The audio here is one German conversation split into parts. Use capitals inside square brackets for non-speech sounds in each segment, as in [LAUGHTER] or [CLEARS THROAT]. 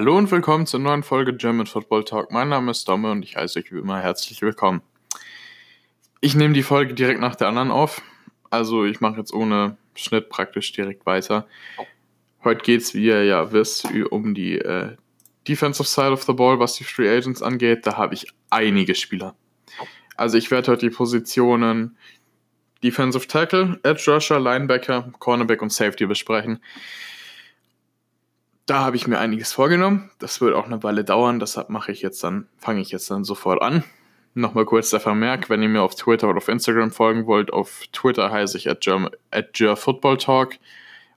Hallo und willkommen zur neuen Folge German Football Talk. Mein Name ist Domme und ich heiße euch wie immer herzlich willkommen. Ich nehme die Folge direkt nach der anderen auf. Also ich mache jetzt ohne Schnitt praktisch direkt weiter. Heute geht es, wie ihr ja wisst, um die äh, Defensive Side of the Ball, was die Free Agents angeht. Da habe ich einige Spieler. Also ich werde heute die Positionen Defensive Tackle, Edge Rusher, Linebacker, Cornerback und Safety besprechen. Da habe ich mir einiges vorgenommen. Das wird auch eine Weile dauern, deshalb mache ich jetzt dann, fange ich jetzt dann sofort an. Nochmal kurz der Vermerk, wenn ihr mir auf Twitter oder auf Instagram folgen wollt, auf Twitter heiße ich at, German, at Talk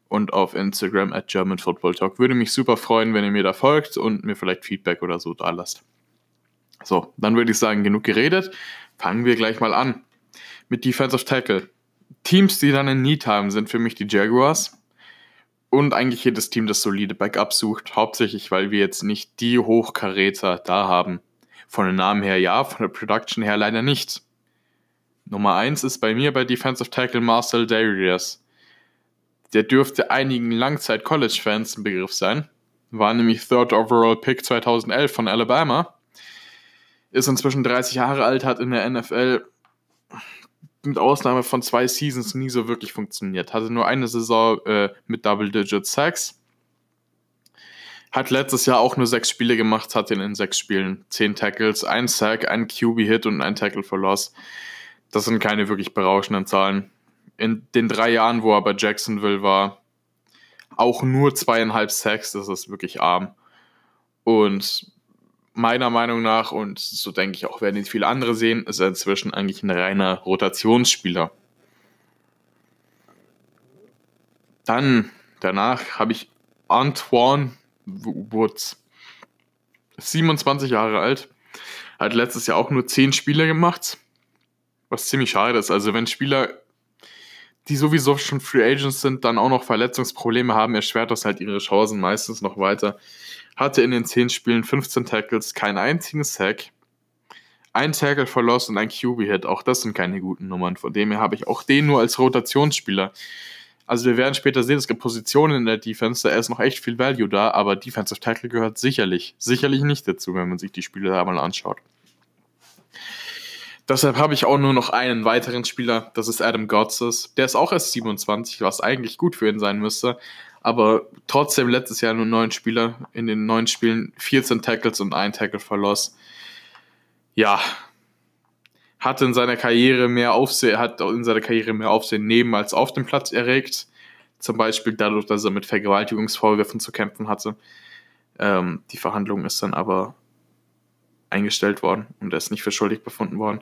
und auf Instagram at German Football Talk. Würde mich super freuen, wenn ihr mir da folgt und mir vielleicht Feedback oder so da lasst. So, dann würde ich sagen, genug geredet. Fangen wir gleich mal an mit Defensive Tackle. Teams, die dann einen Need haben, sind für mich die Jaguars. Und eigentlich jedes Team, das solide Backup sucht. Hauptsächlich, weil wir jetzt nicht die Hochkaräter da haben. Von den Namen her ja, von der Production her leider nicht. Nummer 1 ist bei mir bei Defensive Tackle Marcel Darius. Der dürfte einigen Langzeit-College-Fans ein Begriff sein. War nämlich Third Overall Pick 2011 von Alabama. Ist inzwischen 30 Jahre alt, hat in der NFL mit Ausnahme von zwei Seasons nie so wirklich funktioniert. Hatte nur eine Saison äh, mit Double-Digit Sacks. Hat letztes Jahr auch nur sechs Spiele gemacht, hat in sechs Spielen zehn Tackles, ein Sack, ein QB-Hit und ein Tackle for Loss. Das sind keine wirklich berauschenden Zahlen. In den drei Jahren, wo er bei Jacksonville war, auch nur zweieinhalb Sacks, das ist wirklich arm. Und meiner Meinung nach, und so denke ich auch, werden ihn viele andere sehen, ist er inzwischen eigentlich ein reiner Rotationsspieler. Dann, danach habe ich Antoine Woods. 27 Jahre alt. Hat letztes Jahr auch nur 10 Spiele gemacht. Was ziemlich schade ist. Also, wenn Spieler, die sowieso schon Free Agents sind, dann auch noch Verletzungsprobleme haben, erschwert das halt ihre Chancen meistens noch weiter hatte in den 10 Spielen 15 Tackles, keinen einzigen Sack, ein Tackle verlost und ein QB-Hit. Auch das sind keine guten Nummern. Von dem her habe ich auch den nur als Rotationsspieler. Also wir werden später sehen, es gibt Positionen in der Defense, da ist noch echt viel Value da, aber Defensive Tackle gehört sicherlich, sicherlich nicht dazu, wenn man sich die Spiele da mal anschaut. Deshalb habe ich auch nur noch einen weiteren Spieler, das ist Adam Gotses. Der ist auch erst 27, was eigentlich gut für ihn sein müsste. Aber trotzdem letztes Jahr nur neun Spieler. In den neun Spielen 14 Tackles und ein Tackle verlost. Ja. Hat in seiner Karriere mehr Aufsehen, hat in seiner Karriere mehr Aufsehen neben als auf dem Platz erregt. Zum Beispiel dadurch, dass er mit Vergewaltigungsvorwürfen zu kämpfen hatte. Ähm, die Verhandlung ist dann aber eingestellt worden und er ist nicht für schuldig befunden worden.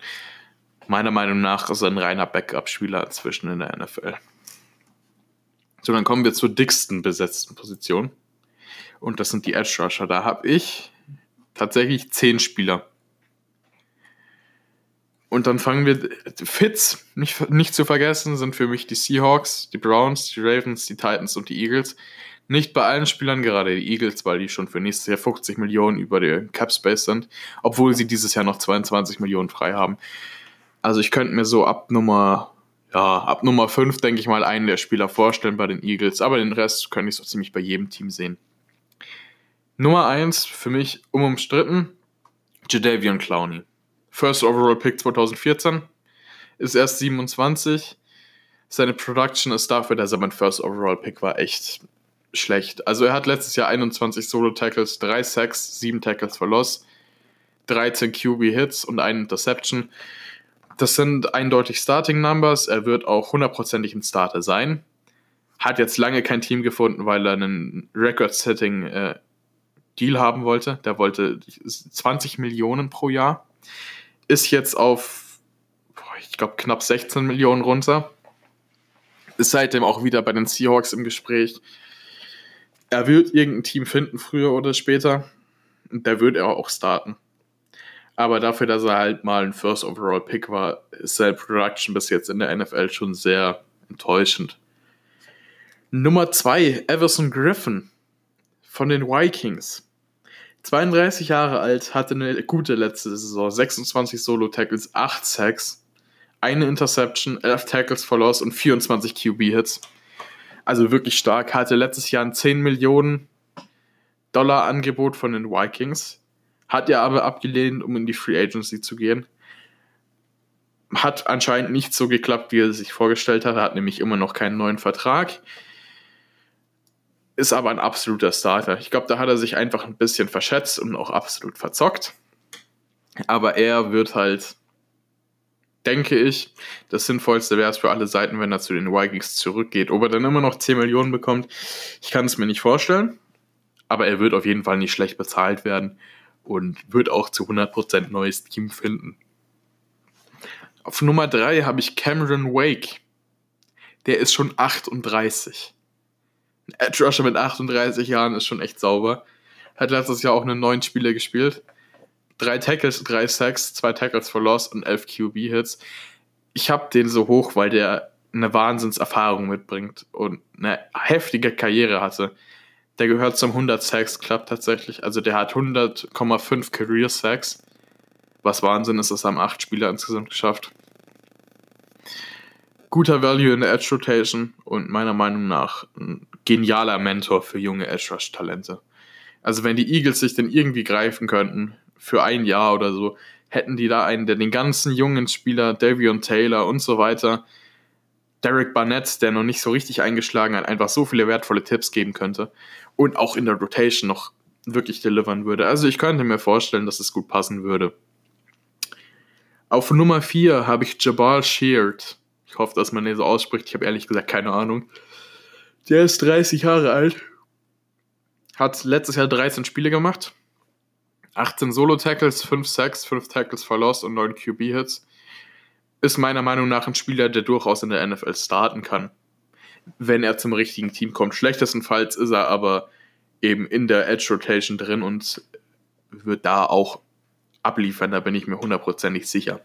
Meiner Meinung nach ist er ein reiner Backup-Spieler inzwischen in der NFL. So, dann kommen wir zur dicksten besetzten Position. Und das sind die Edge Rusher. Da habe ich tatsächlich zehn Spieler. Und dann fangen wir. Fits, nicht, nicht zu vergessen, sind für mich die Seahawks, die Browns, die Ravens, die Titans und die Eagles. Nicht bei allen Spielern, gerade die Eagles, weil die schon für nächstes Jahr 50 Millionen über der Cap Space sind, obwohl sie dieses Jahr noch 22 Millionen frei haben. Also ich könnte mir so ab Nummer ja, ab Nummer 5 denke ich mal einen der Spieler vorstellen bei den Eagles, aber den Rest könnte ich so ziemlich bei jedem Team sehen. Nummer 1 für mich unumstritten, Jadavion Clowney. First Overall Pick 2014, ist erst 27. Seine Production ist dafür, dass er mein First Overall Pick war, echt schlecht. Also er hat letztes Jahr 21 Solo-Tackles, 3 Sacks, 7 Tackles for Loss, 13 QB-Hits und eine Interception. Das sind eindeutig Starting Numbers. Er wird auch hundertprozentig ein Starter sein. Hat jetzt lange kein Team gefunden, weil er einen Record-Setting äh, Deal haben wollte. Der wollte 20 Millionen pro Jahr. Ist jetzt auf, ich glaube, knapp 16 Millionen runter. Ist seitdem auch wieder bei den Seahawks im Gespräch. Er wird irgendein Team finden, früher oder später. Und da wird er auch starten. Aber dafür, dass er halt mal ein First Overall Pick war, ist seine Production bis jetzt in der NFL schon sehr enttäuschend. Nummer 2, Everson Griffin von den Vikings. 32 Jahre alt, hatte eine gute letzte Saison, 26 Solo-Tackles, 8 Sacks, eine Interception, 11 Tackles for Loss und 24 QB-Hits. Also wirklich stark, hatte letztes Jahr einen 10 Millionen Dollar Angebot von den Vikings. Hat er aber abgelehnt, um in die Free Agency zu gehen. Hat anscheinend nicht so geklappt, wie er sich vorgestellt hat. Er hat nämlich immer noch keinen neuen Vertrag. Ist aber ein absoluter Starter. Ich glaube, da hat er sich einfach ein bisschen verschätzt und auch absolut verzockt. Aber er wird halt, denke ich, das Sinnvollste wäre es für alle Seiten, wenn er zu den Vikings zurückgeht. Ob er dann immer noch 10 Millionen bekommt, ich kann es mir nicht vorstellen. Aber er wird auf jeden Fall nicht schlecht bezahlt werden und wird auch zu 100% neues Team finden. Auf Nummer 3 habe ich Cameron Wake. Der ist schon 38. Ein Edge Rusher mit 38 Jahren ist schon echt sauber. Hat letztes Jahr auch einen neuen Spieler gespielt. Drei Tackles, drei Sacks, zwei Tackles for Loss und elf QB-Hits. Ich habe den so hoch, weil der eine Wahnsinnserfahrung mitbringt und eine heftige Karriere hatte. Der gehört zum 100 Sacks Club tatsächlich. Also der hat 100,5 Career Sacks. Was Wahnsinn ist, das haben acht Spieler insgesamt geschafft. Guter Value in der Edge Rotation und meiner Meinung nach ein genialer Mentor für junge Edge Rush Talente. Also wenn die Eagles sich denn irgendwie greifen könnten, für ein Jahr oder so, hätten die da einen, der den ganzen jungen Spieler, Davion Taylor und so weiter, Derek Barnett, der noch nicht so richtig eingeschlagen hat, einfach so viele wertvolle Tipps geben könnte und auch in der Rotation noch wirklich delivern würde. Also ich könnte mir vorstellen, dass es gut passen würde. Auf Nummer 4 habe ich Jabal Sheard. Ich hoffe, dass man den so ausspricht. Ich habe ehrlich gesagt keine Ahnung. Der ist 30 Jahre alt. Hat letztes Jahr 13 Spiele gemacht. 18 Solo-Tackles, 5 Sacks, 5 Tackles verlost und 9 QB-Hits. Ist meiner Meinung nach ein Spieler, der durchaus in der NFL starten kann. Wenn er zum richtigen Team kommt. Schlechtestenfalls ist er aber eben in der Edge-Rotation drin und wird da auch abliefern, da bin ich mir hundertprozentig sicher.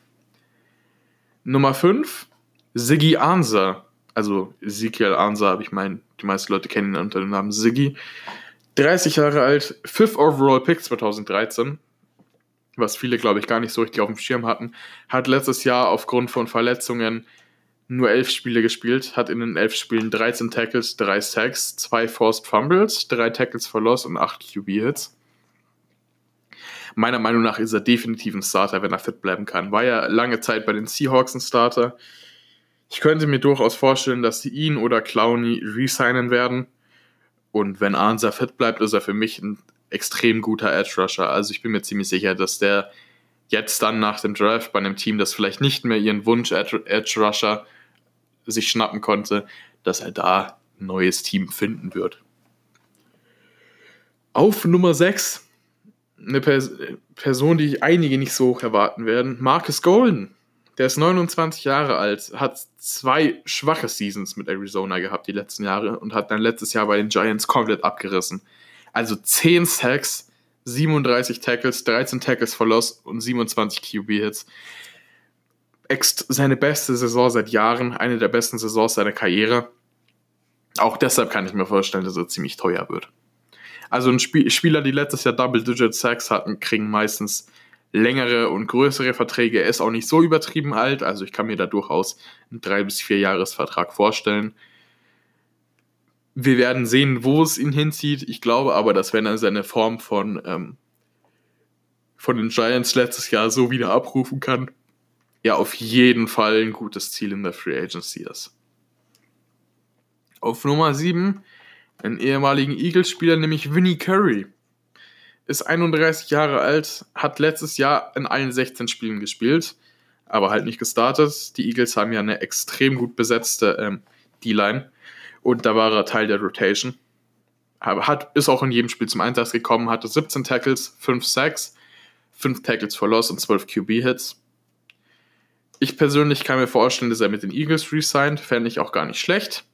Nummer 5, Siggy Ansah. Also Ezekiel Ansah, habe ich meinen, die meisten Leute kennen ihn unter dem Namen Siggy. 30 Jahre alt, 5th Overall Pick 2013, was viele, glaube ich, gar nicht so richtig auf dem Schirm hatten, hat letztes Jahr aufgrund von Verletzungen nur 11 Spiele gespielt, hat in den 11 Spielen 13 Tackles, 3 Sacks, 2 Forced Fumbles, 3 Tackles for Loss und 8 QB-Hits. Meiner Meinung nach ist er definitiv ein Starter, wenn er fit bleiben kann. War ja lange Zeit bei den Seahawks ein Starter. Ich könnte mir durchaus vorstellen, dass sie ihn oder Clowney resignen werden. Und wenn Ansa fit bleibt, ist er für mich ein extrem guter Edge Rusher. Also ich bin mir ziemlich sicher, dass der jetzt dann nach dem Draft bei einem Team, das vielleicht nicht mehr ihren Wunsch Edge Rusher sich schnappen konnte, dass er da ein neues Team finden wird. Auf Nummer 6 eine Pers Person, die einige nicht so hoch erwarten werden, Marcus Golden. Der ist 29 Jahre alt, hat zwei schwache Seasons mit Arizona gehabt die letzten Jahre und hat dann letztes Jahr bei den Giants komplett abgerissen. Also 10 Sacks, 37 Tackles, 13 Tackles verlost und 27 QB-Hits. Seine beste Saison seit Jahren, eine der besten Saisons seiner Karriere. Auch deshalb kann ich mir vorstellen, dass er ziemlich teuer wird. Also ein Spiel Spieler, die letztes Jahr Double-Digit Sacks hatten, kriegen meistens längere und größere Verträge. Er ist auch nicht so übertrieben alt, also ich kann mir da durchaus einen 3- bis 4-Jahres-Vertrag vorstellen. Wir werden sehen, wo es ihn hinzieht. Ich glaube aber, dass wenn er seine Form von, ähm, von den Giants letztes Jahr so wieder abrufen kann, er auf jeden Fall ein gutes Ziel in der Free Agency ist. Auf Nummer 7 einen ehemaligen Eagles-Spieler, nämlich Vinnie Curry ist 31 Jahre alt, hat letztes Jahr in allen 16 Spielen gespielt, aber halt nicht gestartet. Die Eagles haben ja eine extrem gut besetzte ähm, D-Line und da war er Teil der Rotation. Hat, ist auch in jedem Spiel zum Einsatz gekommen, hatte 17 Tackles, 5 Sacks, 5 Tackles for Loss und 12 QB-Hits. Ich persönlich kann mir vorstellen, dass er mit den Eagles resigned, fände ich auch gar nicht schlecht.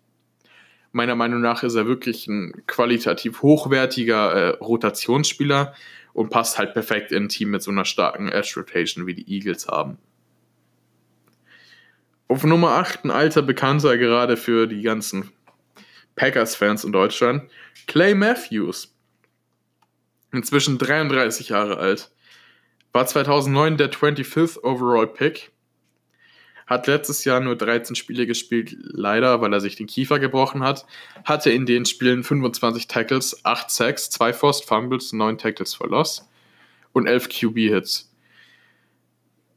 Meiner Meinung nach ist er wirklich ein qualitativ hochwertiger äh, Rotationsspieler und passt halt perfekt in ein Team mit so einer starken Edge Rotation wie die Eagles haben. Auf Nummer 8 ein alter Bekannter gerade für die ganzen Packers-Fans in Deutschland, Clay Matthews. Inzwischen 33 Jahre alt. War 2009 der 25th Overall Pick. Hat letztes Jahr nur 13 Spiele gespielt, leider, weil er sich den Kiefer gebrochen hat. Hatte in den Spielen 25 Tackles, 8 Sacks, 2 Forced Fumbles, 9 Tackles for Loss und 11 QB-Hits.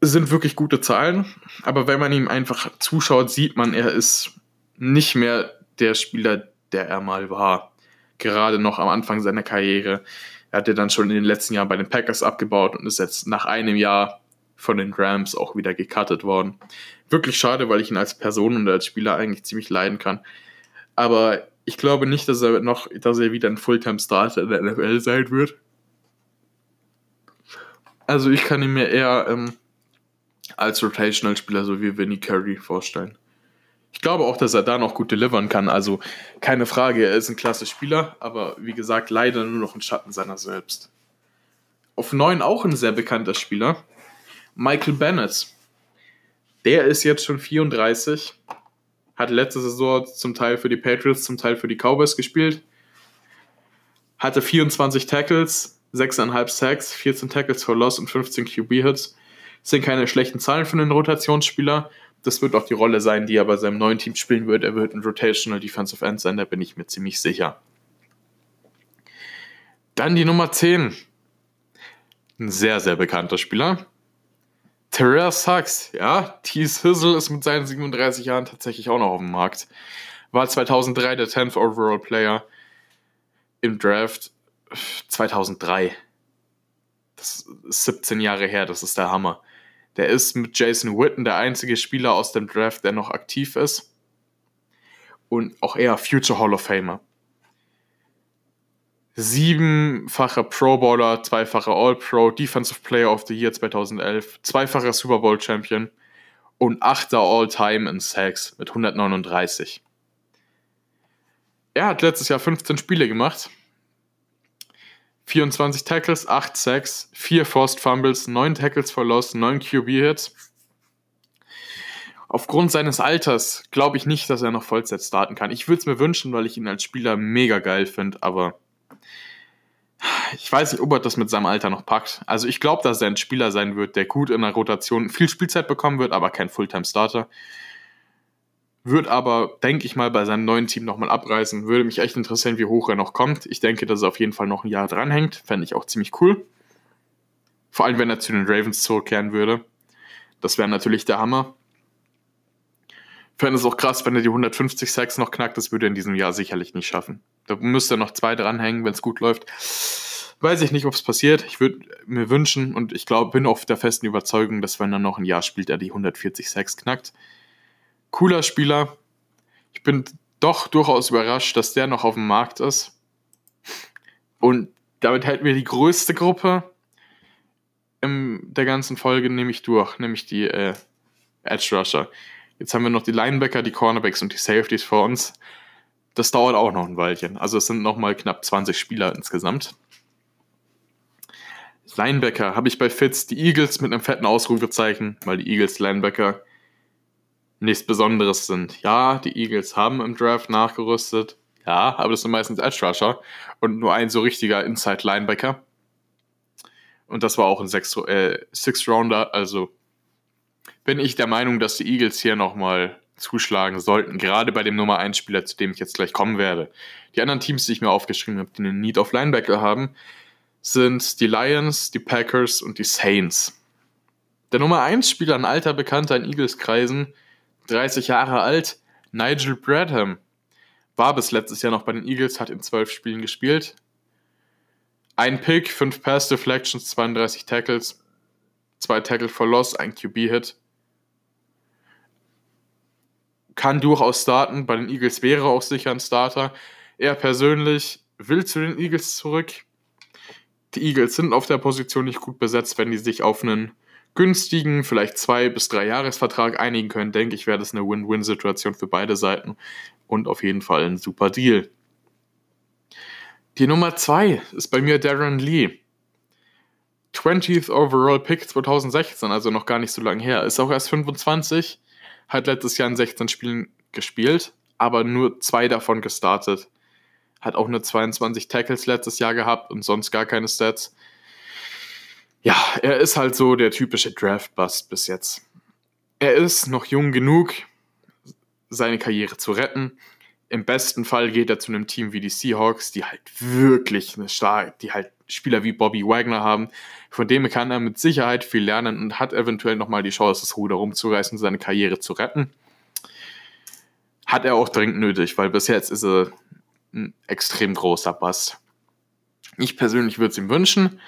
Sind wirklich gute Zahlen, aber wenn man ihm einfach zuschaut, sieht man, er ist nicht mehr der Spieler, der er mal war. Gerade noch am Anfang seiner Karriere. Er hat ja dann schon in den letzten Jahren bei den Packers abgebaut und ist jetzt nach einem Jahr von den Rams auch wieder gecuttet worden. Wirklich schade, weil ich ihn als Person und als Spieler eigentlich ziemlich leiden kann. Aber ich glaube nicht, dass er noch, dass er wieder ein Fulltime-Starter in der NFL sein wird. Also ich kann ihn mir eher ähm, als Rotational-Spieler, so wie Vinnie Curry, vorstellen. Ich glaube auch, dass er da noch gut delivern kann. Also keine Frage, er ist ein klasse Spieler, aber wie gesagt, leider nur noch ein Schatten seiner selbst. Auf 9 auch ein sehr bekannter Spieler, Michael Bennett. Der ist jetzt schon 34, hat letzte Saison zum Teil für die Patriots, zum Teil für die Cowboys gespielt, hatte 24 Tackles, 6,5 Sacks, 14 Tackles for Loss und 15 QB-Hits. Sind keine schlechten Zahlen für einen Rotationsspieler. Das wird auch die Rolle sein, die er bei seinem neuen Team spielen wird. Er wird ein Rotational Defensive End sein, da bin ich mir ziemlich sicher. Dann die Nummer 10. Ein sehr, sehr bekannter Spieler. Terrell Sachs, ja, Tease Hizzle ist mit seinen 37 Jahren tatsächlich auch noch auf dem Markt. War 2003 der 10th Overall Player im Draft. 2003. Das ist 17 Jahre her, das ist der Hammer. Der ist mit Jason Witten der einzige Spieler aus dem Draft, der noch aktiv ist. Und auch er Future Hall of Famer siebenfacher Pro Bowler, zweifacher All-Pro, Defensive Player of the Year 2011, zweifacher Super Bowl Champion und achter All-Time in Sacks mit 139. Er hat letztes Jahr 15 Spiele gemacht. 24 Tackles, 8 Sacks, 4 Forced Fumbles, 9 Tackles for Loss, 9 QB-Hits. Aufgrund seines Alters glaube ich nicht, dass er noch Vollzeit starten kann. Ich würde es mir wünschen, weil ich ihn als Spieler mega geil finde, aber ich weiß nicht, ob er das mit seinem Alter noch packt. Also ich glaube, dass er ein Spieler sein wird, der gut in der Rotation viel Spielzeit bekommen wird, aber kein Fulltime-Starter. Wird aber, denke ich mal, bei seinem neuen Team nochmal abreißen. Würde mich echt interessieren, wie hoch er noch kommt. Ich denke, dass er auf jeden Fall noch ein Jahr dranhängt. Fände ich auch ziemlich cool. Vor allem, wenn er zu den Ravens zurückkehren würde. Das wäre natürlich der Hammer. Fände es auch krass, wenn er die 150 Sacks noch knackt. Das würde er in diesem Jahr sicherlich nicht schaffen. Da müsste er noch zwei dranhängen, wenn es gut läuft. Weiß ich nicht, ob es passiert. Ich würde mir wünschen und ich glaube, bin auf der festen Überzeugung, dass wenn er noch ein Jahr spielt, er die 140 Sacks knackt. Cooler Spieler. Ich bin doch durchaus überrascht, dass der noch auf dem Markt ist. Und damit hätten wir die größte Gruppe in der ganzen Folge nämlich durch, nämlich die äh, Edge Rusher. Jetzt haben wir noch die Linebacker, die Cornerbacks und die Safeties vor uns. Das dauert auch noch ein Weilchen. Also es sind nochmal knapp 20 Spieler insgesamt. Linebacker habe ich bei Fitz die Eagles mit einem fetten Ausrufezeichen, weil die Eagles Linebacker nichts Besonderes sind. Ja, die Eagles haben im Draft nachgerüstet. Ja, aber das sind meistens Edge Rusher und nur ein so richtiger Inside Linebacker. Und das war auch ein Six-Rounder, äh, also bin ich der Meinung, dass die Eagles hier nochmal zuschlagen sollten, gerade bei dem Nummer 1 Spieler, zu dem ich jetzt gleich kommen werde. Die anderen Teams, die ich mir aufgeschrieben habe, die einen Need of Linebacker haben, sind die Lions, die Packers und die Saints. Der Nummer 1 Spieler, ein alter Bekannter in Eagles-Kreisen, 30 Jahre alt, Nigel Bradham, war bis letztes Jahr noch bei den Eagles, hat in 12 Spielen gespielt. Ein Pick, 5 Pass Deflections, 32 Tackles, 2 Tackle for Loss, ein QB-Hit kann durchaus starten. Bei den Eagles wäre auch sicher ein Starter. Er persönlich will zu den Eagles zurück. Die Eagles sind auf der Position nicht gut besetzt. Wenn die sich auf einen günstigen, vielleicht zwei bis drei Jahresvertrag einigen können, denke ich, wäre das eine Win-Win-Situation für beide Seiten und auf jeden Fall ein super Deal. Die Nummer zwei ist bei mir Darren Lee. 20th Overall Pick 2016, also noch gar nicht so lange her. Ist auch erst 25 hat letztes Jahr in 16 Spielen gespielt, aber nur zwei davon gestartet. Hat auch nur 22 Tackles letztes Jahr gehabt und sonst gar keine Stats. Ja, er ist halt so der typische Draft-Bust bis jetzt. er ist noch jung genug, seine Karriere zu retten. Im besten Fall geht er zu einem Team wie die Seahawks, die halt wirklich eine starke, die halt Spieler wie Bobby Wagner haben. Von dem kann er mit Sicherheit viel lernen und hat eventuell nochmal die Chance, das Ruder rumzureißen, seine Karriere zu retten. Hat er auch dringend nötig, weil bis jetzt ist er ein extrem großer Bass. Ich persönlich würde es ihm wünschen,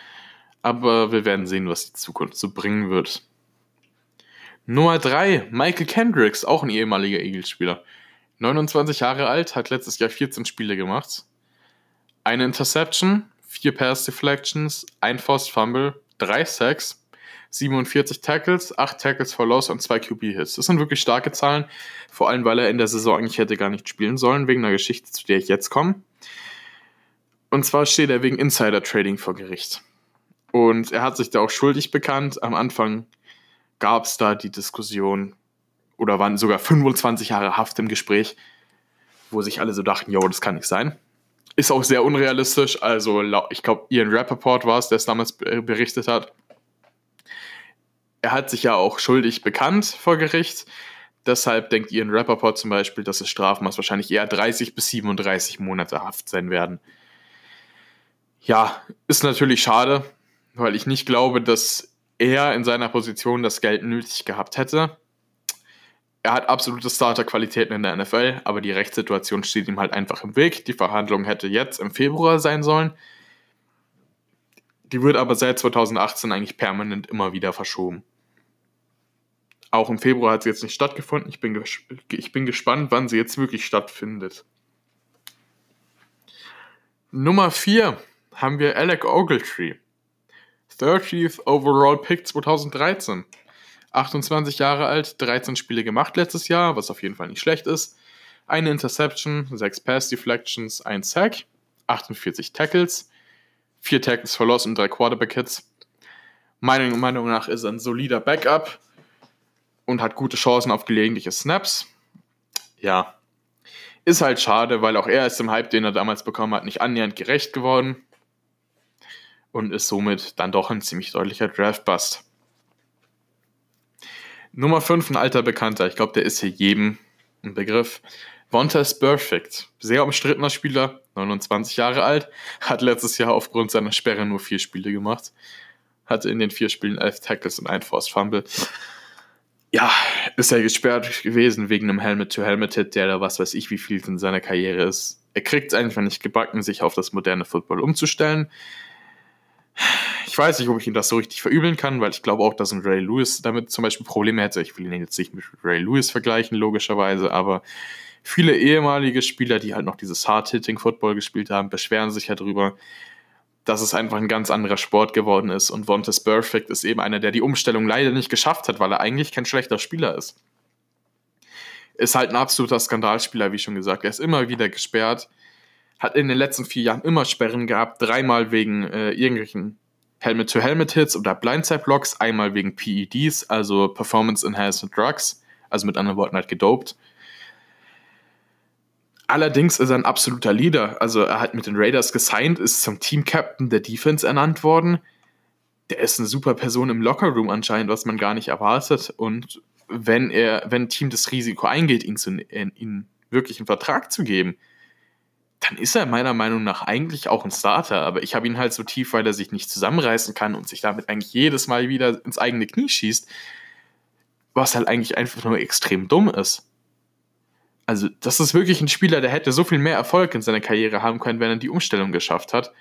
aber wir werden sehen, was die Zukunft so bringen wird. Nummer 3, Michael Kendricks, auch ein ehemaliger Eagles-Spieler. 29 Jahre alt, hat letztes Jahr 14 Spiele gemacht. Eine Interception, vier Pass Deflections, ein Forced Fumble, drei Sacks, 47 Tackles, 8 Tackles for Loss und 2 QB-Hits. Das sind wirklich starke Zahlen, vor allem weil er in der Saison eigentlich hätte gar nicht spielen sollen, wegen einer Geschichte, zu der ich jetzt komme. Und zwar steht er wegen Insider-Trading vor Gericht. Und er hat sich da auch schuldig bekannt. Am Anfang gab es da die Diskussion, oder waren sogar 25 Jahre Haft im Gespräch, wo sich alle so dachten, jo, das kann nicht sein. Ist auch sehr unrealistisch. Also, ich glaube, Ian Rappaport war es, der es damals berichtet hat. Er hat sich ja auch schuldig bekannt vor Gericht. Deshalb denkt Ian Rappaport zum Beispiel, dass das Strafmaß wahrscheinlich eher 30 bis 37 Monate Haft sein werden. Ja, ist natürlich schade, weil ich nicht glaube, dass er in seiner Position das Geld nötig gehabt hätte. Er hat absolute Starterqualitäten in der NFL, aber die Rechtssituation steht ihm halt einfach im Weg. Die Verhandlung hätte jetzt im Februar sein sollen. Die wird aber seit 2018 eigentlich permanent immer wieder verschoben. Auch im Februar hat sie jetzt nicht stattgefunden. Ich bin, ich bin gespannt, wann sie jetzt wirklich stattfindet. Nummer 4 haben wir Alec Ogletree. 30th Overall Pick 2013. 28 Jahre alt, 13 Spiele gemacht letztes Jahr, was auf jeden Fall nicht schlecht ist. Eine Interception, 6 Pass Deflections, 1 Sack, 48 Tackles, 4 Tackles for und 3 Quarterback Hits. Meiner Meinung nach ist er ein solider Backup und hat gute Chancen auf gelegentliche Snaps. Ja, ist halt schade, weil auch er ist im Hype, den er damals bekommen hat, nicht annähernd gerecht geworden und ist somit dann doch ein ziemlich deutlicher Draft-Bust. Nummer 5, ein alter Bekannter. Ich glaube, der ist hier jedem ein Begriff. Vontaze Perfect. Sehr umstrittener Spieler, 29 Jahre alt, hat letztes Jahr aufgrund seiner Sperre nur vier Spiele gemacht. Hatte in den vier Spielen elf Tackles und ein Forced Fumble. Ja, ist er gesperrt gewesen wegen einem Helmet-to-Helmet-Hit, der da was weiß ich, wie viel in seiner Karriere ist. Er kriegt es einfach nicht gebacken, sich auf das moderne Football umzustellen weiß nicht, ob ich ihm das so richtig verübeln kann, weil ich glaube auch, dass ein Ray Lewis damit zum Beispiel Probleme hätte. Ich will ihn jetzt nicht mit Ray Lewis vergleichen, logischerweise, aber viele ehemalige Spieler, die halt noch dieses Hard-Hitting-Football gespielt haben, beschweren sich ja darüber, dass es einfach ein ganz anderer Sport geworden ist. Und Vontaze Perfect ist eben einer, der die Umstellung leider nicht geschafft hat, weil er eigentlich kein schlechter Spieler ist. Ist halt ein absoluter Skandalspieler, wie schon gesagt. Er ist immer wieder gesperrt hat in den letzten vier Jahren immer Sperren gehabt, dreimal wegen äh, irgendwelchen Helmet-to-Helmet-Hits oder Blindside-Blocks, einmal wegen PEDs, also Performance Enhancement Drugs, also mit anderen Worten halt gedopt. Allerdings ist er ein absoluter Leader. Also er hat mit den Raiders gesigned, ist zum Team-Captain der Defense ernannt worden. Der ist eine super Person im Lockerroom anscheinend, was man gar nicht erwartet. Und wenn er, wenn ein Team das Risiko eingeht, ihn, zu, ihn wirklich einen Vertrag zu geben, dann ist er meiner Meinung nach eigentlich auch ein Starter, aber ich habe ihn halt so tief, weil er sich nicht zusammenreißen kann und sich damit eigentlich jedes Mal wieder ins eigene Knie schießt, was halt eigentlich einfach nur extrem dumm ist. Also, das ist wirklich ein Spieler, der hätte so viel mehr Erfolg in seiner Karriere haben können, wenn er die Umstellung geschafft hat.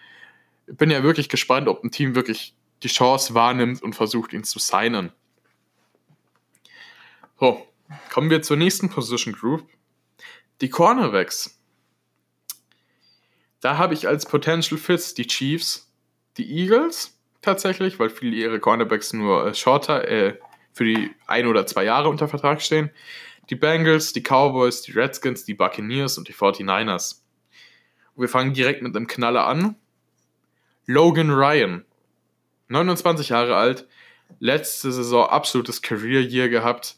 Ich bin ja wirklich gespannt, ob ein Team wirklich die Chance wahrnimmt und versucht, ihn zu signen. So, kommen wir zur nächsten Position Group. Die Cornerbacks. Da habe ich als Potential Fits die Chiefs, die Eagles tatsächlich, weil viele ihre Cornerbacks nur äh, shorter, äh, für die ein oder zwei Jahre unter Vertrag stehen. Die Bengals, die Cowboys, die Redskins, die Buccaneers und die 49ers. Und wir fangen direkt mit einem Knaller an. Logan Ryan, 29 Jahre alt, letzte Saison absolutes Career Year gehabt.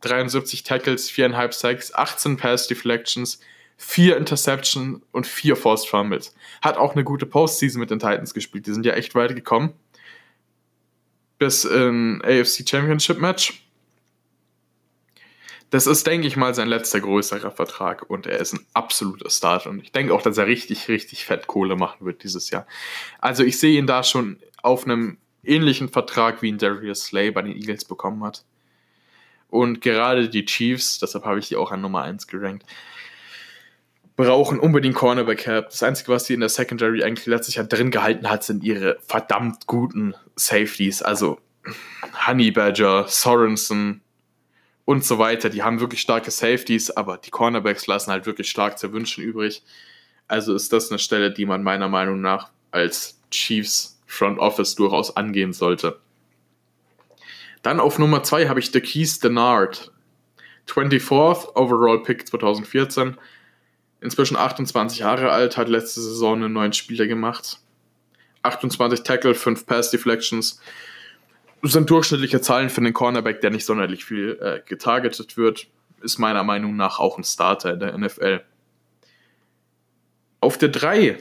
73 Tackles, 4,5 Sacks, 18 Pass Deflections, vier Interception und vier Forced Fumbles. Hat auch eine gute Postseason mit den Titans gespielt. Die sind ja echt weit gekommen. Bis in AFC Championship Match. Das ist, denke ich mal, sein letzter größerer Vertrag und er ist ein absoluter Start. Und ich denke auch, dass er richtig, richtig fett Kohle machen wird dieses Jahr. Also ich sehe ihn da schon auf einem ähnlichen Vertrag, wie ihn Darius Slay bei den Eagles bekommen hat. Und gerade die Chiefs, deshalb habe ich die auch an Nummer 1 gerankt, brauchen unbedingt Cornerback Help. Das Einzige, was sie in der Secondary eigentlich letztes Jahr drin gehalten hat, sind ihre verdammt guten Safeties. Also Honey Badger, Sorensen und so weiter. Die haben wirklich starke Safeties, aber die Cornerbacks lassen halt wirklich stark zu wünschen übrig. Also ist das eine Stelle, die man meiner Meinung nach als Chiefs Front Office durchaus angehen sollte. Dann auf Nummer 2 habe ich The Keys Denard. 24th Overall Pick 2014 inzwischen 28 Jahre alt, hat letzte Saison einen neuen Spieler gemacht. 28 Tackle, 5 Pass Deflections. Das sind durchschnittliche Zahlen für einen Cornerback, der nicht sonderlich viel äh, getargetet wird. Ist meiner Meinung nach auch ein Starter in der NFL. Auf der 3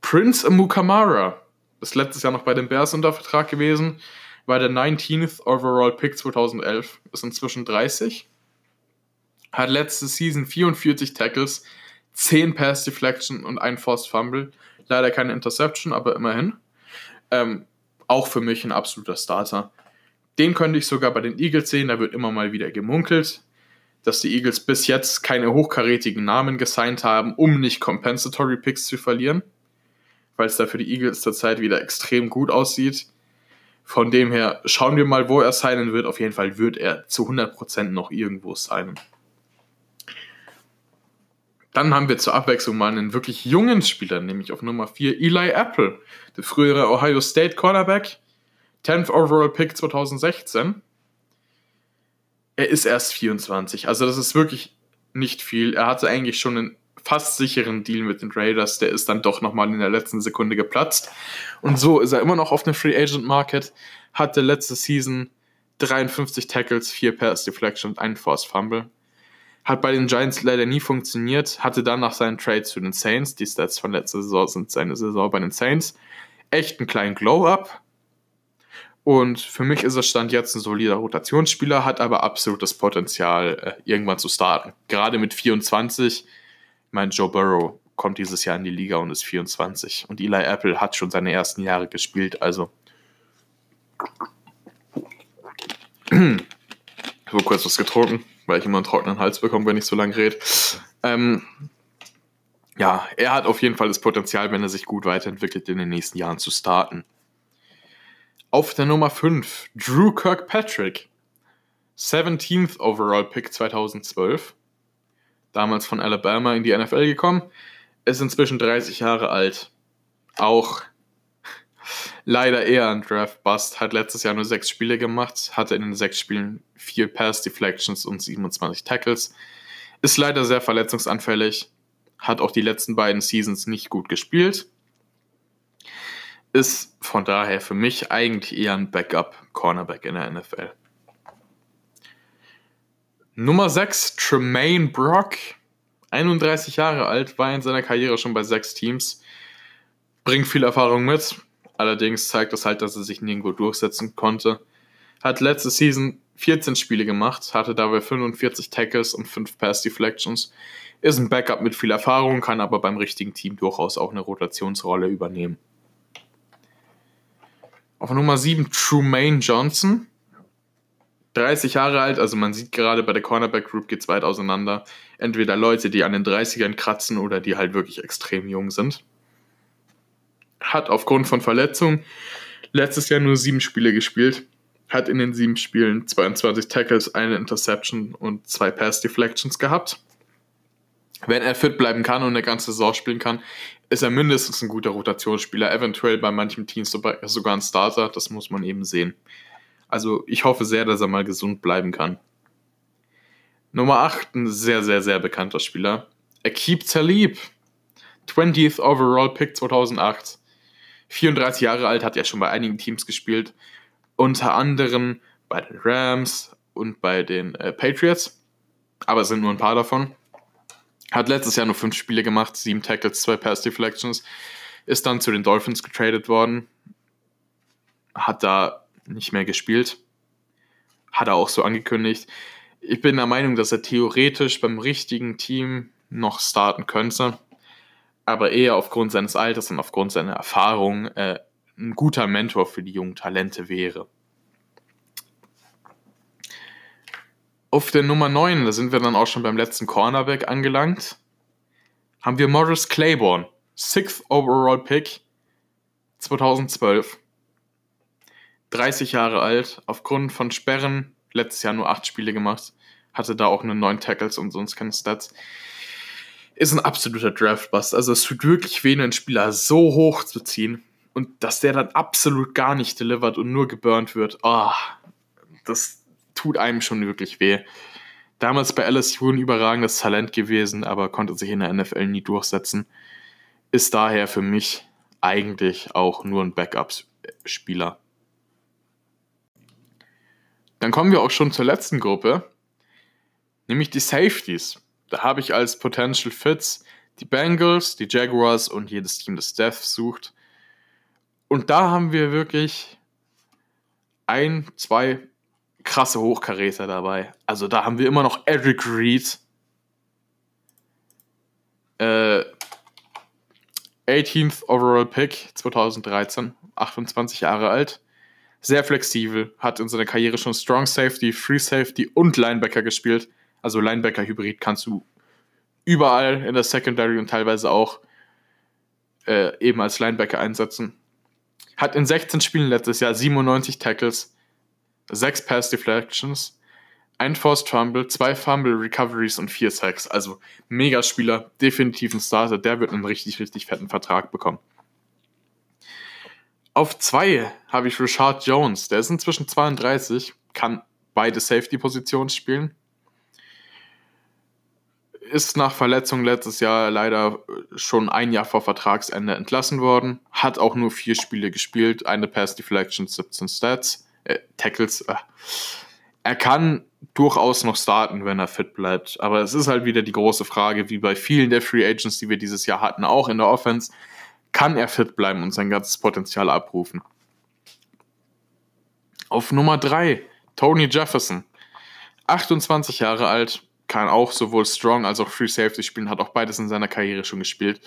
Prince Amukamara. Ist letztes Jahr noch bei den Bears unter Vertrag gewesen. War der 19th Overall Pick 2011. Ist inzwischen 30. Hat letzte Season 44 Tackles, 10 Pass Deflection und ein Forced Fumble. Leider keine Interception, aber immerhin. Ähm, auch für mich ein absoluter Starter. Den könnte ich sogar bei den Eagles sehen, da wird immer mal wieder gemunkelt, dass die Eagles bis jetzt keine hochkarätigen Namen gesigned haben, um nicht Compensatory Picks zu verlieren, weil es da für die Eagles zurzeit wieder extrem gut aussieht. Von dem her schauen wir mal, wo er signen wird. Auf jeden Fall wird er zu 100% noch irgendwo signen. Dann haben wir zur Abwechslung mal einen wirklich jungen Spieler, nämlich auf Nummer 4 Eli Apple, der frühere Ohio State Cornerback, 10th Overall Pick 2016. Er ist erst 24, also das ist wirklich nicht viel. Er hatte eigentlich schon einen fast sicheren Deal mit den Raiders, der ist dann doch nochmal in der letzten Sekunde geplatzt. Und so ist er immer noch auf dem Free Agent Market, hatte letzte Season 53 Tackles, 4 Pass Deflection und einen Force Fumble. Hat bei den Giants leider nie funktioniert, hatte dann nach seinen Trade zu den Saints, die Stats von letzter Saison sind seine Saison bei den Saints, echt einen kleinen Glow-Up. Und für mich ist er Stand jetzt ein solider Rotationsspieler, hat aber absolutes Potenzial, äh, irgendwann zu starten. Gerade mit 24, ich meine, Joe Burrow kommt dieses Jahr in die Liga und ist 24. Und Eli Apple hat schon seine ersten Jahre gespielt, also. [CLEARS THROAT] so kurz was getrunken weil ich immer einen trockenen Hals bekomme, wenn ich so lange rede. Ähm, ja, er hat auf jeden Fall das Potenzial, wenn er sich gut weiterentwickelt, in den nächsten Jahren zu starten. Auf der Nummer 5, Drew Kirkpatrick. 17th Overall Pick 2012. Damals von Alabama in die NFL gekommen. Ist inzwischen 30 Jahre alt. Auch leider eher ein Draft-Bust. Hat letztes Jahr nur sechs Spiele gemacht, hatte in den sechs Spielen vier Pass-Deflections und 27 Tackles. Ist leider sehr verletzungsanfällig. Hat auch die letzten beiden Seasons nicht gut gespielt. Ist von daher für mich eigentlich eher ein Backup-Cornerback in der NFL. Nummer 6, Tremaine Brock. 31 Jahre alt, war in seiner Karriere schon bei sechs Teams. Bringt viel Erfahrung mit, Allerdings zeigt das halt, dass er sich nirgendwo durchsetzen konnte. Hat letzte Season 14 Spiele gemacht, hatte dabei 45 Tackles und 5 Pass Deflections. Ist ein Backup mit viel Erfahrung, kann aber beim richtigen Team durchaus auch eine Rotationsrolle übernehmen. Auf Nummer 7 Trumaine Johnson. 30 Jahre alt, also man sieht gerade bei der Cornerback Group geht es weit auseinander. Entweder Leute, die an den 30ern kratzen oder die halt wirklich extrem jung sind hat aufgrund von Verletzungen letztes Jahr nur sieben Spiele gespielt, hat in den sieben Spielen 22 Tackles, eine Interception und zwei Pass Deflections gehabt. Wenn er fit bleiben kann und eine ganze Saison spielen kann, ist er mindestens ein guter Rotationsspieler, eventuell bei manchen Teams sogar ein Starter, das muss man eben sehen. Also ich hoffe sehr, dass er mal gesund bleiben kann. Nummer 8, ein sehr, sehr, sehr bekannter Spieler. Akib Talib. 20th Overall Pick 2008. 34 Jahre alt, hat ja schon bei einigen Teams gespielt, unter anderem bei den Rams und bei den äh, Patriots, aber es sind nur ein paar davon. Hat letztes Jahr nur fünf Spiele gemacht, sieben Tackles, zwei Pass Deflections, ist dann zu den Dolphins getradet worden, hat da nicht mehr gespielt, hat er auch so angekündigt. Ich bin der Meinung, dass er theoretisch beim richtigen Team noch starten könnte, aber eher aufgrund seines Alters und aufgrund seiner Erfahrung äh, ein guter Mentor für die jungen Talente wäre. Auf der Nummer 9, da sind wir dann auch schon beim letzten Cornerback angelangt, haben wir Morris Claiborne, Sixth Overall Pick 2012. 30 Jahre alt, aufgrund von Sperren, letztes Jahr nur 8 Spiele gemacht, hatte da auch nur 9 Tackles und sonst keine Stats. Ist ein absoluter Draftbust. Also es tut wirklich weh, einen Spieler so hoch zu ziehen und dass der dann absolut gar nicht delivert und nur geburnt wird. Oh, das tut einem schon wirklich weh. Damals bei LSU ein überragendes Talent gewesen, aber konnte sich in der NFL nie durchsetzen. Ist daher für mich eigentlich auch nur ein Backup-Spieler. Dann kommen wir auch schon zur letzten Gruppe, nämlich die Safeties. Da habe ich als Potential Fits die Bengals, die Jaguars und jedes Team, das Death sucht. Und da haben wir wirklich ein, zwei krasse Hochkaräter dabei. Also da haben wir immer noch Eric Reed. Äh, 18th Overall Pick 2013, 28 Jahre alt sehr flexibel, hat in seiner Karriere schon Strong Safety, Free Safety und Linebacker gespielt. Also Linebacker-Hybrid kannst du überall in der Secondary und teilweise auch äh, eben als Linebacker einsetzen. Hat in 16 Spielen letztes Jahr 97 Tackles, 6 Pass Deflections, ein Forced Fumble, zwei Fumble Recoveries und vier Sacks. Also Megaspieler, definitiv ein Starter. Der wird einen richtig, richtig fetten Vertrag bekommen. Auf zwei habe ich Richard Jones. Der ist inzwischen 32, kann beide Safety-Positionen spielen. Ist nach Verletzung letztes Jahr leider schon ein Jahr vor Vertragsende entlassen worden. Hat auch nur vier Spiele gespielt. Eine Pass Deflection, 17 Stats. Äh, Tackles. Äh. Er kann durchaus noch starten, wenn er fit bleibt. Aber es ist halt wieder die große Frage, wie bei vielen der Free Agents, die wir dieses Jahr hatten, auch in der Offense kann er fit bleiben und sein ganzes Potenzial abrufen. Auf Nummer 3, Tony Jefferson. 28 Jahre alt, kann auch sowohl Strong als auch Free Safety spielen, hat auch beides in seiner Karriere schon gespielt.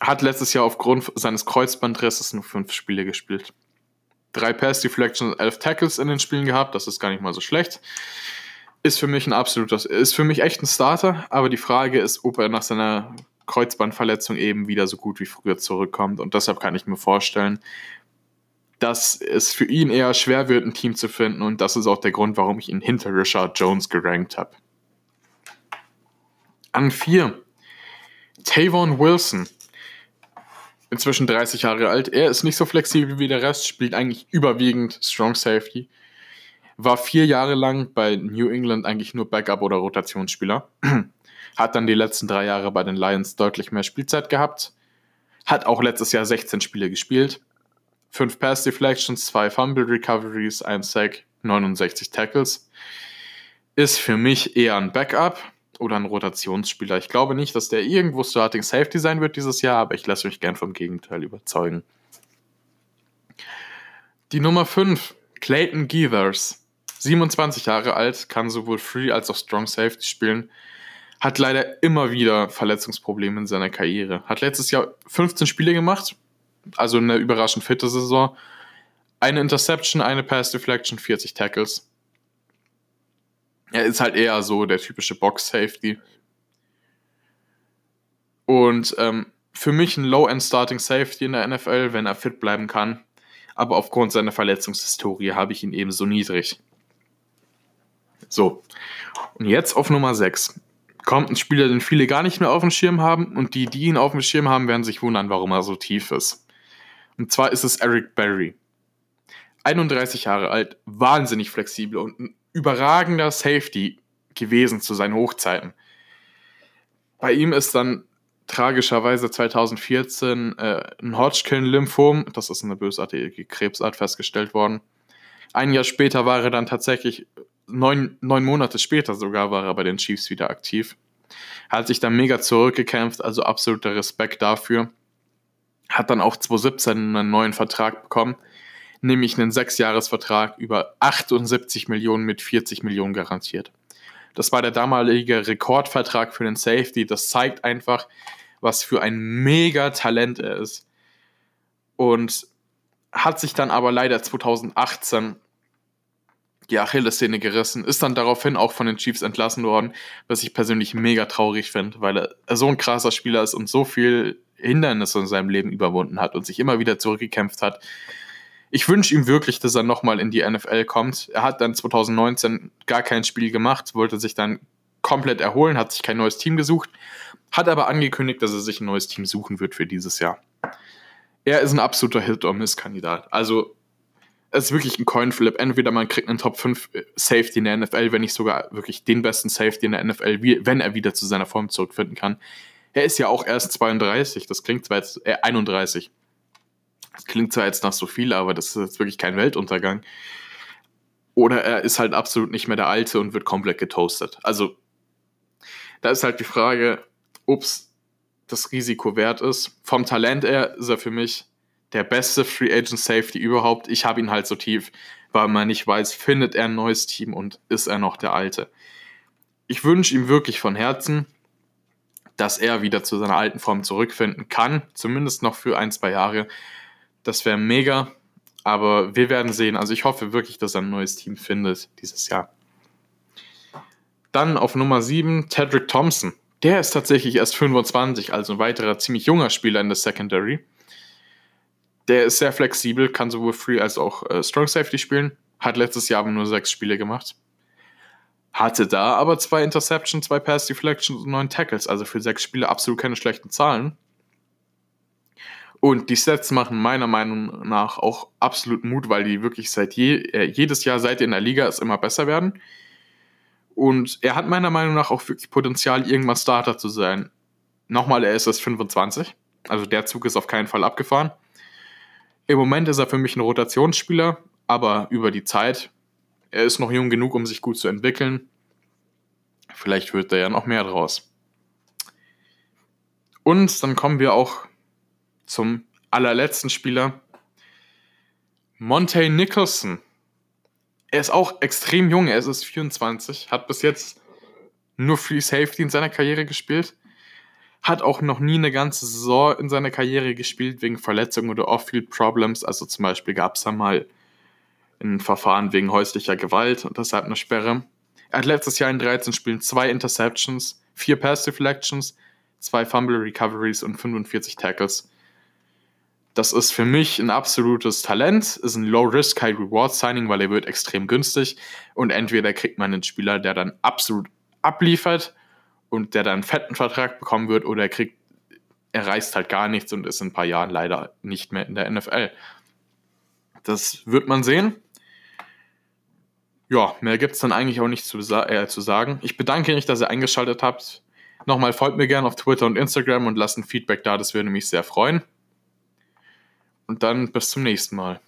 Hat letztes Jahr aufgrund seines Kreuzbandrisses nur fünf Spiele gespielt. Drei Pass Deflections, elf Tackles in den Spielen gehabt, das ist gar nicht mal so schlecht. Ist für mich ein absoluter, ist für mich echt ein Starter, aber die Frage ist, ob er nach seiner Kreuzbandverletzung eben wieder so gut wie früher zurückkommt. Und deshalb kann ich mir vorstellen, dass es für ihn eher schwer wird, ein Team zu finden. Und das ist auch der Grund, warum ich ihn hinter Richard Jones gerankt habe. An 4. Tavon Wilson. Inzwischen 30 Jahre alt. Er ist nicht so flexibel wie der Rest, spielt eigentlich überwiegend Strong Safety. War vier Jahre lang bei New England eigentlich nur Backup- oder Rotationsspieler. [CLEARS THROAT] Hat dann die letzten drei Jahre bei den Lions deutlich mehr Spielzeit gehabt. Hat auch letztes Jahr 16 Spiele gespielt. 5 Pass Deflections, 2 Fumble Recoveries, 1 Sack, 69 Tackles. Ist für mich eher ein Backup oder ein Rotationsspieler. Ich glaube nicht, dass der irgendwo Starting Safety sein wird dieses Jahr, aber ich lasse mich gern vom Gegenteil überzeugen. Die Nummer 5, Clayton Geethers. 27 Jahre alt, kann sowohl Free als auch Strong Safety spielen hat leider immer wieder Verletzungsprobleme in seiner Karriere. Hat letztes Jahr 15 Spiele gemacht, also eine überraschend fitte Saison. Eine Interception, eine Pass Deflection, 40 Tackles. Er ist halt eher so der typische Box-Safety. Und ähm, für mich ein Low-End-Starting Safety in der NFL, wenn er fit bleiben kann. Aber aufgrund seiner Verletzungshistorie habe ich ihn eben so niedrig. So. Und jetzt auf Nummer 6 kommt ein Spieler, den viele gar nicht mehr auf dem Schirm haben und die, die ihn auf dem Schirm haben, werden sich wundern, warum er so tief ist. Und zwar ist es Eric Berry. 31 Jahre alt, wahnsinnig flexibel und ein überragender Safety gewesen zu seinen Hochzeiten. Bei ihm ist dann tragischerweise 2014 äh, ein Hodgkin-Lymphom, das ist eine bösartige Krebsart, festgestellt worden. Ein Jahr später war er dann tatsächlich neun, neun Monate später sogar war er bei den Chiefs wieder aktiv. Hat sich dann mega zurückgekämpft, also absoluter Respekt dafür. Hat dann auch 2017 einen neuen Vertrag bekommen. nämlich einen Sechsjahresvertrag über 78 Millionen mit 40 Millionen garantiert. Das war der damalige Rekordvertrag für den Safety. Das zeigt einfach, was für ein mega Talent er ist. Und hat sich dann aber leider 2018 die Achillessehne gerissen, ist dann daraufhin auch von den Chiefs entlassen worden, was ich persönlich mega traurig finde, weil er so ein krasser Spieler ist und so viel Hindernisse in seinem Leben überwunden hat und sich immer wieder zurückgekämpft hat. Ich wünsche ihm wirklich, dass er nochmal in die NFL kommt. Er hat dann 2019 gar kein Spiel gemacht, wollte sich dann komplett erholen, hat sich kein neues Team gesucht, hat aber angekündigt, dass er sich ein neues Team suchen wird für dieses Jahr. Er ist ein absoluter Hit-or-Miss-Kandidat. Also es ist wirklich ein Coinflip. Entweder man kriegt einen Top 5 äh, Safety in der NFL, wenn nicht sogar wirklich den besten Safety in der NFL, wenn er wieder zu seiner Form zurückfinden kann. Er ist ja auch erst 32, das klingt zwar jetzt, äh, 31. Das klingt zwar jetzt nach so viel, aber das ist jetzt wirklich kein Weltuntergang. Oder er ist halt absolut nicht mehr der Alte und wird komplett getoastet. Also, da ist halt die Frage, ob es das Risiko wert ist. Vom Talent her ist er für mich der beste Free Agent Safety überhaupt. Ich habe ihn halt so tief, weil man nicht weiß, findet er ein neues Team und ist er noch der Alte. Ich wünsche ihm wirklich von Herzen, dass er wieder zu seiner alten Form zurückfinden kann, zumindest noch für ein, zwei Jahre. Das wäre mega, aber wir werden sehen. Also ich hoffe wirklich, dass er ein neues Team findet dieses Jahr. Dann auf Nummer 7 Tedrick Thompson. Der ist tatsächlich erst 25, also ein weiterer ziemlich junger Spieler in der Secondary. Der ist sehr flexibel, kann sowohl Free als auch äh, Strong Safety spielen. Hat letztes Jahr aber nur sechs Spiele gemacht. Hatte da aber zwei Interceptions, zwei Pass Deflections und neun Tackles. Also für sechs Spiele absolut keine schlechten Zahlen. Und die Sets machen meiner Meinung nach auch absolut Mut, weil die wirklich seit je, äh, jedes Jahr seit in der Liga es immer besser werden. Und er hat meiner Meinung nach auch wirklich Potenzial, irgendwann Starter zu sein. Nochmal, er ist erst 25. Also der Zug ist auf keinen Fall abgefahren. Im Moment ist er für mich ein Rotationsspieler, aber über die Zeit, er ist noch jung genug, um sich gut zu entwickeln. Vielleicht wird er ja noch mehr draus. Und dann kommen wir auch zum allerletzten Spieler, Monte Nicholson. Er ist auch extrem jung, er ist 24, hat bis jetzt nur Free Safety in seiner Karriere gespielt hat auch noch nie eine ganze Saison in seiner Karriere gespielt wegen Verletzungen oder Off-Field-Problems. Also zum Beispiel gab es da mal ein Verfahren wegen häuslicher Gewalt und deshalb eine Sperre. Er hat letztes Jahr in 13 Spielen zwei Interceptions, vier Pass Deflections, zwei Fumble Recoveries und 45 Tackles. Das ist für mich ein absolutes Talent, ist ein Low-Risk, High-Reward-Signing, weil er wird extrem günstig und entweder kriegt man einen Spieler, der dann absolut abliefert und der dann einen fetten Vertrag bekommen wird oder er kriegt, er reißt halt gar nichts und ist in ein paar Jahren leider nicht mehr in der NFL. Das wird man sehen. Ja, mehr gibt es dann eigentlich auch nicht zu, äh, zu sagen. Ich bedanke mich, dass ihr eingeschaltet habt. Nochmal folgt mir gerne auf Twitter und Instagram und lasst ein Feedback da, das würde mich sehr freuen. Und dann bis zum nächsten Mal.